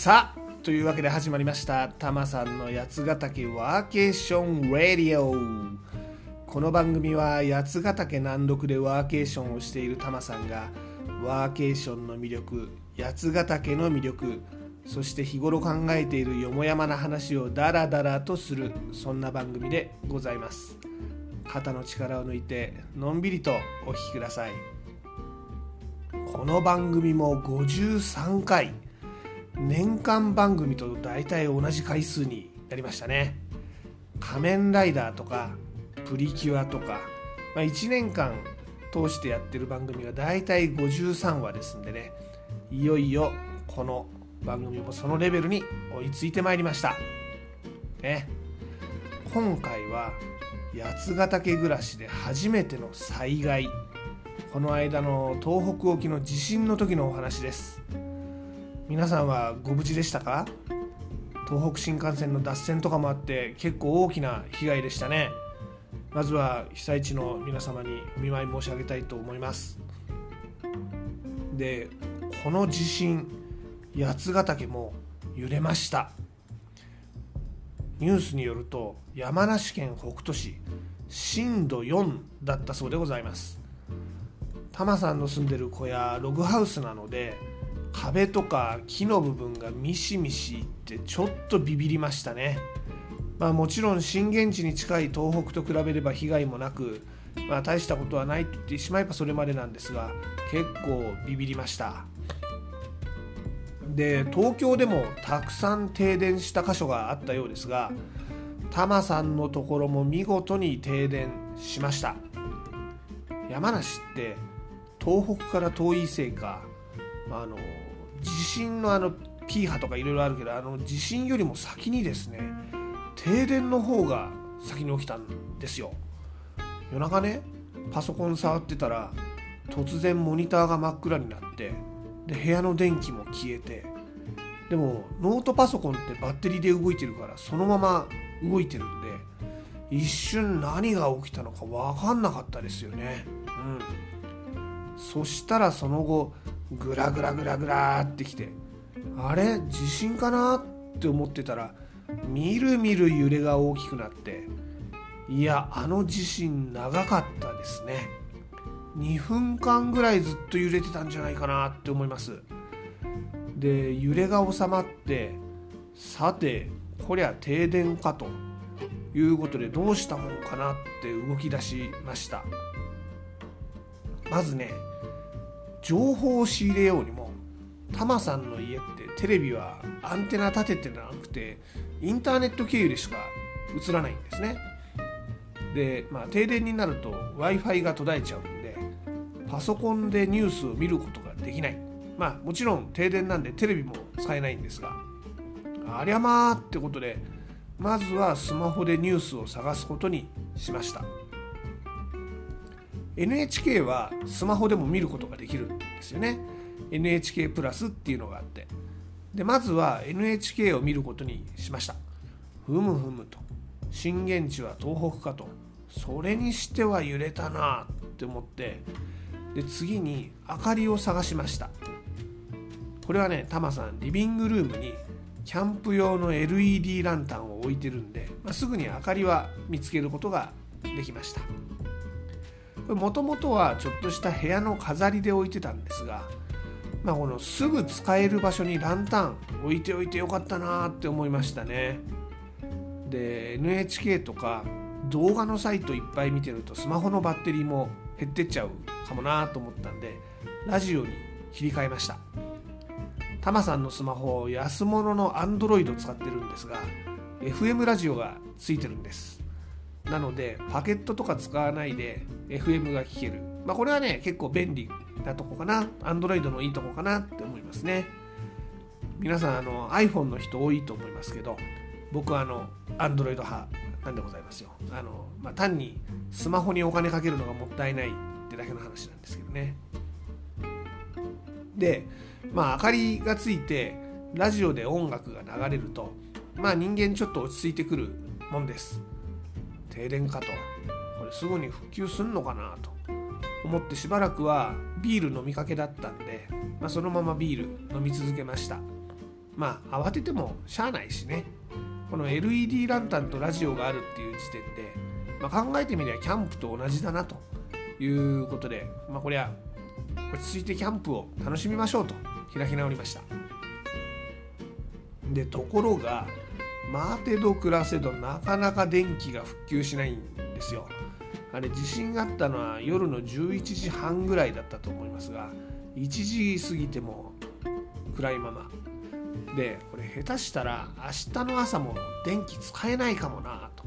さあというわけで始まりました。タマさんの八ヶ岳ワーケーションラディオこの番組は八ヶ岳南麓でワーケーションをしているタマさんがワーケーションの魅力八ヶ岳の魅力そして日頃考えているよもやまな話をダラダラとするそんな番組でございます。肩の力を抜いてのんびりとお聴きください。この番組も53回。年間番組と大体同じ回数になりましたね。仮面ライダーとかプリキュアとか、まあ、1年間通してやってる番組が大体53話ですんでね。いよいよこの番組もそのレベルに追いついてまいりました。ね。今回は八ヶ岳暮らしで初めての災害。この間の東北沖の地震の時のお話です。皆さんはご無事でしたか？東北新幹線の脱線とかもあって結構大きな被害でしたね。まずは被災地の皆様にお見舞い申し上げたいと思います。でこの地震八ヶ岳も揺れました。ニュースによると山梨県北杜市震度4だったそうでございます。タマさんの住んでる小屋ログハウスなので壁とか木の部分がミシミシってちょっとビビりましたね。まあもちろん震源地に近い東北と比べれば被害もなくまあ大したことはないと言ってしまえばそれまでなんですが結構ビビりました。で東京でもたくさん停電した箇所があったようですがタマさんのところも見事に停電しました。山梨って東北から遠いせいかあの地震のあの P 波とかいろいろあるけどあの地震よりも先にですね停電の方が先に起きたんですよ。夜中ねパソコン触ってたら突然モニターが真っ暗になってで部屋の電気も消えてでもノートパソコンってバッテリーで動いてるからそのまま動いてるんで一瞬何が起きたのか分かんなかったですよね。うん。そしたらその後グラグラグラグラってきてあれ？地震かなって思ってたらみるみる揺れが大きくなっていやあの地震長かったですね。2分間ぐらいずっと揺れてたんじゃないかなって思います。で揺れが収まってさてこりゃ停電かということでどうしたもんかなって動き出しました。まずね情報を仕入れようにもタマさんの家ってテレビはアンテナ立ててなくてインターネット経由でしか映らないんですね。で、まあ、停電になると w i f i が途絶えちゃうんでパソコンでニュースを見ることができない。まあもちろん停電なんでテレビも使えないんですがありゃまーってことでまずはスマホでニュースを探すことにしました。NHK はスマホでも見ることができるんですよね。NHK プラスっていうのがあって。でまずは NHK を見ることにしました。ふむふむと。震源地は東北かと。それにしては揺れたなって思って。で次に明かりを探しました。これはねタマさんリビングルームにキャンプ用の LED ランタンを置いてるんで、まあ、すぐに明かりは見つけることができました。もともとはちょっとした部屋の飾りで置いてたんですが、まあ、このすぐ使える場所にランタン置いておいてよかったなって思いましたね。で NHK とか動画のサイトいっぱい見てるとスマホのバッテリーも減ってっちゃうかもなと思ったんでラジオに切り替えました。タマさんのスマホを安物の Android 使ってるんですが FM ラジオがついてるんです。なのでパケットとか使わないで FM が聞ける。まあこれはね結構便利なとこかな。Android のいいとこかなって思いますね。皆さんあの iPhone の人多いと思いますけど僕はあの Android 派なんでございますよ。あの、まあ、単にスマホにお金かけるのがもったいないってだけの話なんですけどね。でまあ明かりがついてラジオで音楽が流れるとまあ人間ちょっと落ち着いてくるもんです。停電かと。これすぐに復旧すんのかなと。思ってしばらくはビール飲みかけだったんで、まあ、そのままビール飲み続けました。まあ慌ててもしゃあないしね。この LED ランタンとラジオがあるっていう時点で、まあ、考えてみればキャンプと同じだなと。いうことで、まあ、これは落ち着いてキャンプを楽しみましょうと開き直りました。でところが待てど暮らせどなかなか電気が復旧しないんですよ。あれ地震があったのは夜の11時半ぐらいだったと思いますが1時過ぎても暗いまま。でこれ下手したら明日の朝も電気使えないかもなと。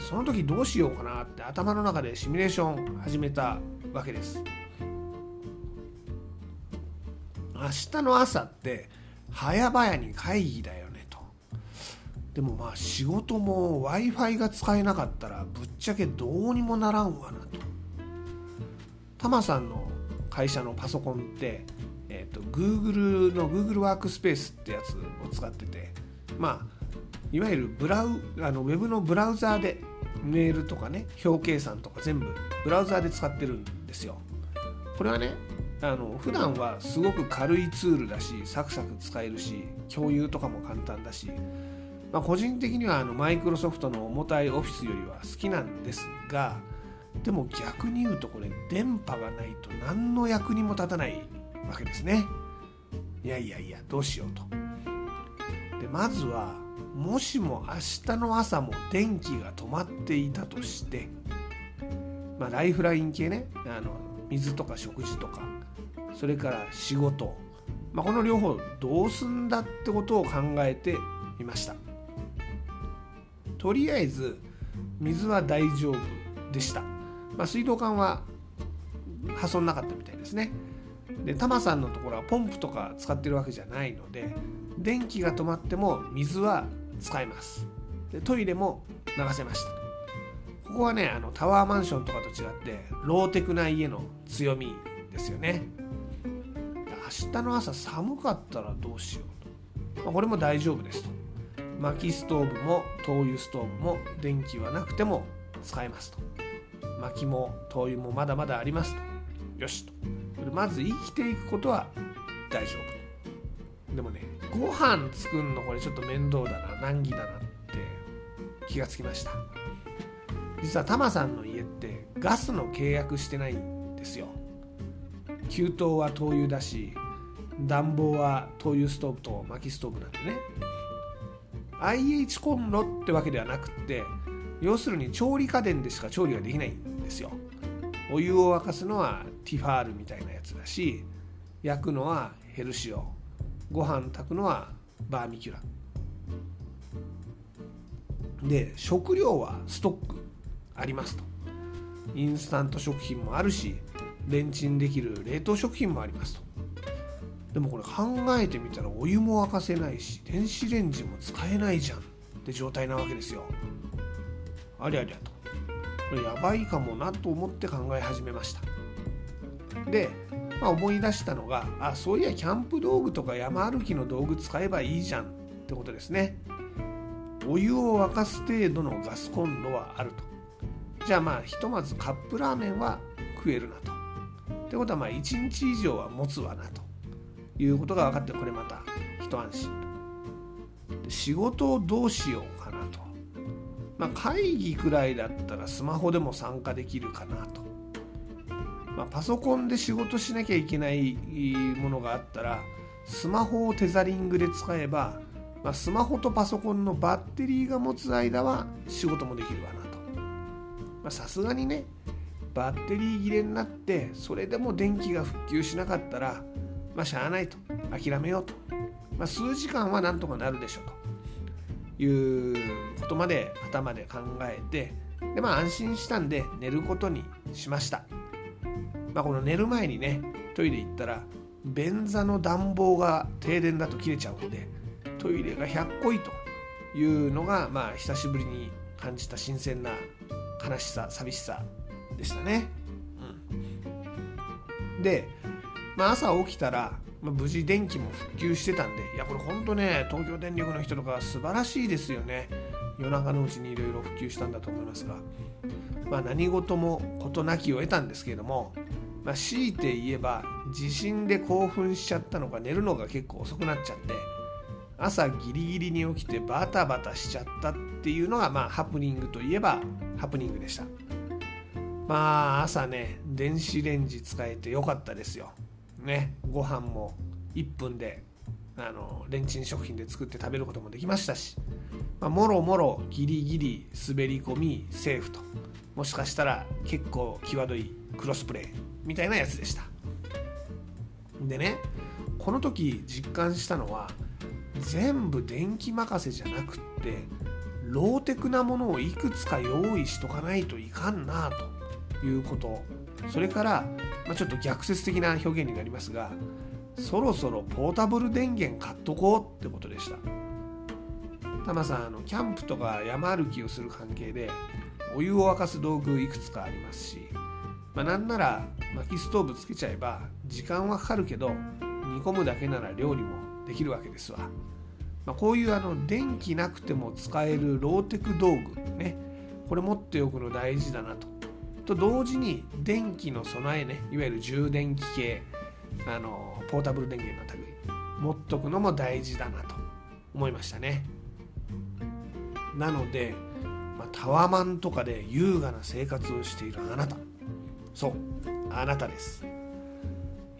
その時どうしようかなって頭の中でシミュレーション始めたわけです。明日の朝って早々に会議だよ。でもまあ仕事も w i f i が使えなかったらぶっちゃけどうにもならんわなと。タマさんの会社のパソコンってえーと、Google の Google ワークスペースってやつを使っててまあいわゆるブラウあのウェブのブラウザーでメールとかね表計算とか全部ブラウザーで使ってるんですよ。これはねあの普段はすごく軽いツールだしサクサク使えるし共有とかも簡単だし、まあ、個人的にはあのマイクロソフトの重たいオフィスよりは好きなんですがでも逆に言うとこれ電波がないと何の役にも立たないわけですね。いやいやいやどうしようと。でまずはもしも明日の朝も電気が止まっていたとしてまあライフライン系ねあの水とか食事とかそれから仕事、まあ、この両方どうすんだってことを考えてみました。とりあえず水は大丈夫でした、まあ、水道管は破損なかったみたいですね。でタマさんのところはポンプとか使ってるわけじゃないので電気が止まっても水は使えます。でトイレも流せました。ここはねあのタワーマンションとかと違ってローテクな家の強みですよね。明日の朝寒かったらどうしようと、まあ、これも大丈夫ですと。薪ストーブも灯油ストーブも電気はなくても使えますと。薪も灯油もまだまだありますと。よしと。まず生きていくことは大丈夫でもねご飯作るのこれちょっと面倒だな難儀だなって気がつきました。実はタマさんの家ってガスの契約してないんですよ。給湯は灯油だし暖房は灯油ストーブと薪ストーブなんでね IH コンロってわけではなくて要するに調理家電でしか調理ができないんですよ。お湯を沸かすのはティファールみたいなやつだし焼くのはヘルシオ。ご飯炊くのはバーミキュラ。で食料はストックありますと。インスタント食品もあるしレンチンできる冷凍食品もありますと。でもこれ考えてみたらお湯も沸かせないし電子レンジも使えないじゃん。って状態なわけですよ。ありゃりゃと。これやばいかもなと思って考え始めました。で、まあ、思い出したのがあそういやキャンプ道具とか山歩きの道具使えばいいじゃん。ってことですね。お湯を沸かす程度のガスコンロはあると。じゃあまあひとまずカップラーメンは食えるなと。ってことはまあ1日以上は持つわなと。いうことが分かってこれまた一安心仕事をどうしようかなと。まあ会議くらいだったらスマホでも参加できるかなと。まあ、パソコンで仕事しなきゃいけないものがあったらスマホをテザリングで使えば、まあ、スマホとパソコンのバッテリーが持つ間は仕事もできるわなと。さすがにねバッテリー切れになってそれでも電気が復旧しなかったらまあしゃあないと諦めようと、まあ、数時間はなんとかなるでしょということまで頭で考えてでまあ安心したんで寝ることにしました。まあ、この寝る前にねトイレ行ったら便座の暖房が停電だと切れちゃうんでトイレが100個いというのがまあ久しぶりに感じた新鮮な悲しさ寂しさでしたね。うん、で、まあ、朝起きたら、まあ、無事電気も復旧してたんでいやこれほんとね東京電力の人とか素晴らしいですよね。夜中のうちにいろいろ普及したんだと思いますが、まあ、何事も事なきを得たんですけれどもまあ、強いて言えば地震で興奮しちゃったのか寝るのが結構遅くなっちゃって朝ギリギリに起きてバタバタしちゃったっていうのがまあハプニングといえばハプニングでした。まあ朝ね電子レンジ使えてよかったですよ。ねご飯も1分であのレンチン食品で作って食べることもできましたし、まあ、もろもろギリギリ滑り込みセーフと。もしかしたら結構際どいクロスプレーみたいなやつでした。でねこの時実感したのは全部電気任せじゃなくってローテクなものをいくつか用意しとかないといかんなということ。それから、まあ、ちょっと逆説的な表現になりますがそろそろポータブル電源買っとこうってことでした。タマさんあのキャンプとか山歩きをする関係でお湯を沸かす道具いくつかありますし、まあ、なんなら薪ストーブつけちゃえば時間はかかるけど煮込むだけなら料理もできるわけですわ、まあ、こういうあの電気なくても使えるローテク道具ね。これ持っておくの大事だなと。と同時に電気の備えねいわゆる充電器系あのポータブル電源の類持っとくのも大事だなと思いましたね。なので、まあ、タワマンとかで優雅な生活をしているあなた。そうあなたです。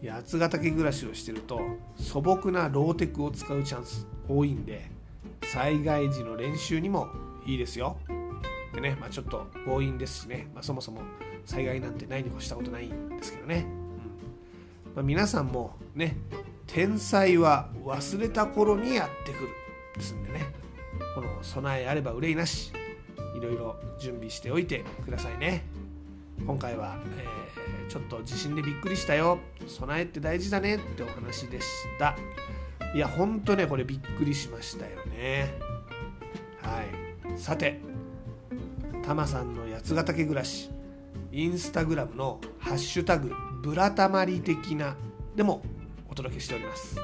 八ヶ岳暮らしをしてると素朴なローテクを使うチャンス多いんで災害時の練習にもいいですよ。でね、まあ、ちょっと強引ですしね、まあ、そもそも災害なんてないに越したことないんですけどね。うん。まあ、皆さんもね天才は忘れた頃にやってくるですんでね。この備えあれば憂いなしいろいろ準備しておいてくださいね。今回は、えー、ちょっと地震でびっくりしたよ。備えって大事だねってお話でした。いやほんとねこれびっくりしましたよね。はい。さてタマさんの八ヶ岳暮らし。インスタグラムのハッシュタグブラタマリ的なでもお届けしております。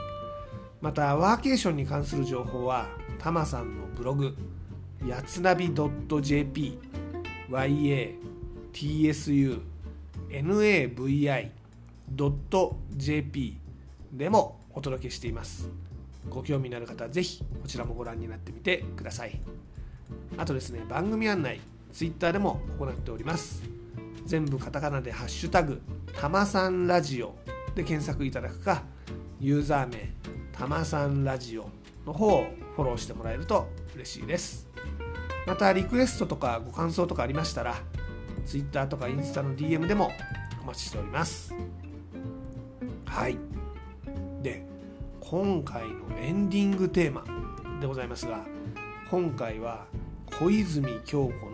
またワーケーションに関する情報はタマさんのブログやつなび .jp yatsunavi.jp でもお届けしています。ご興味のある方はぜひこちらもご覧になってみてください。あとですね番組案内。Twitter でも行っております。全部カタカナでハッシュタグたまさんラジオで検索いただくかユーザー名たまさんラジオの方をフォローしてもらえると嬉しいです。またリクエストとかご感想とかありましたら Twitter とかインスタの DM でもお待ちしております。はい。で今回のエンディングテーマでございますが今回は小泉京子の「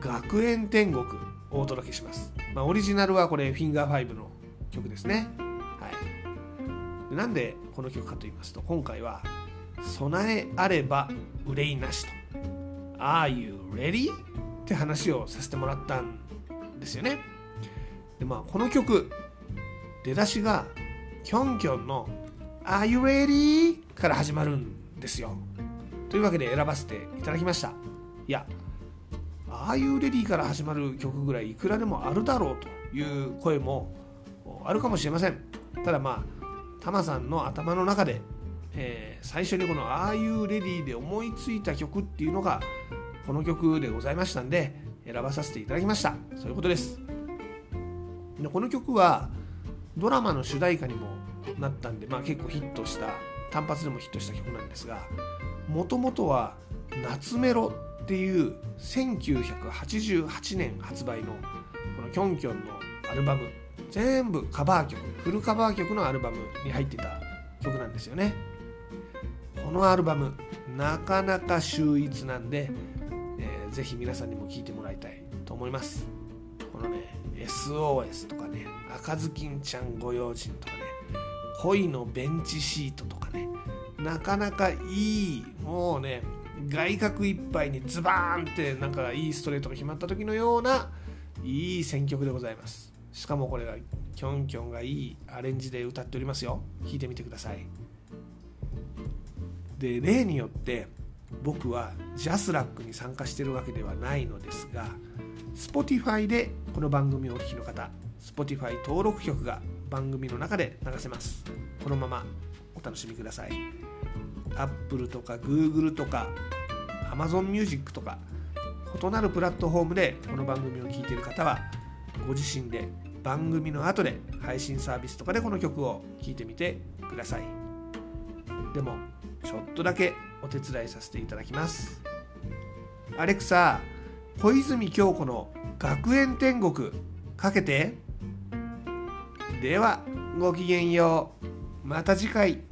学園天国」お届けします、まあ、オリジナルはこれフィンガー5の曲ですね。はい。なんでこの曲かと言いますと今回は「備えあれば憂いなし」と「Are you ready?」って話をさせてもらったんですよね。でまあこの曲出だしがキョンキョンの「Are you ready?」から始まるんですよ。というわけで選ばせていただきました。いやああいうレディーから始まる曲ぐらいいくらでもあるだろうという声もあるかもしれません。ただまあタマさんの頭の中で、えー、最初にこの「ああいうレディー」で思いついた曲っていうのがこの曲でございましたんで選ばさせていただきました。そういうことです。でこの曲はドラマの主題歌にもなったんで、まあ、結構ヒットした単発でもヒットした曲なんですがもともとは夏メロっていう1988年発売のこのキョンキョンのアルバム。全部カバー曲フルカバー曲のアルバムに入ってた曲なんですよね。このアルバムなかなか秀逸なんで、えー、ぜひ皆さんにも聴いてもらいたいと思います。このね SOS とかね赤ずきんちゃんご用心とかね恋のベンチシートとかねなかなかいいもうね外角いっぱいにズバーンってなんかいいストレートが決まった時のようないい選曲でございます。しかもこれがキョンキョンがいいアレンジで歌っておりますよ。弾いてみてください。で例によって僕はジャスラックに参加してるわけではないのですが Spotify でこの番組をお聴きの方 Spotify 登録曲が番組の中で流せます。このままお楽しみください。Apple とか Google とか Amazon Music とか異なるプラットフォームでこの番組を聴いている方はご自身で番組の後で配信サービスとかでこの曲を聴いてみてください。でもちょっとだけお手伝いさせていただきます。アレクサ小泉京子の学園天国かけて。ではごきげんよう。また次回。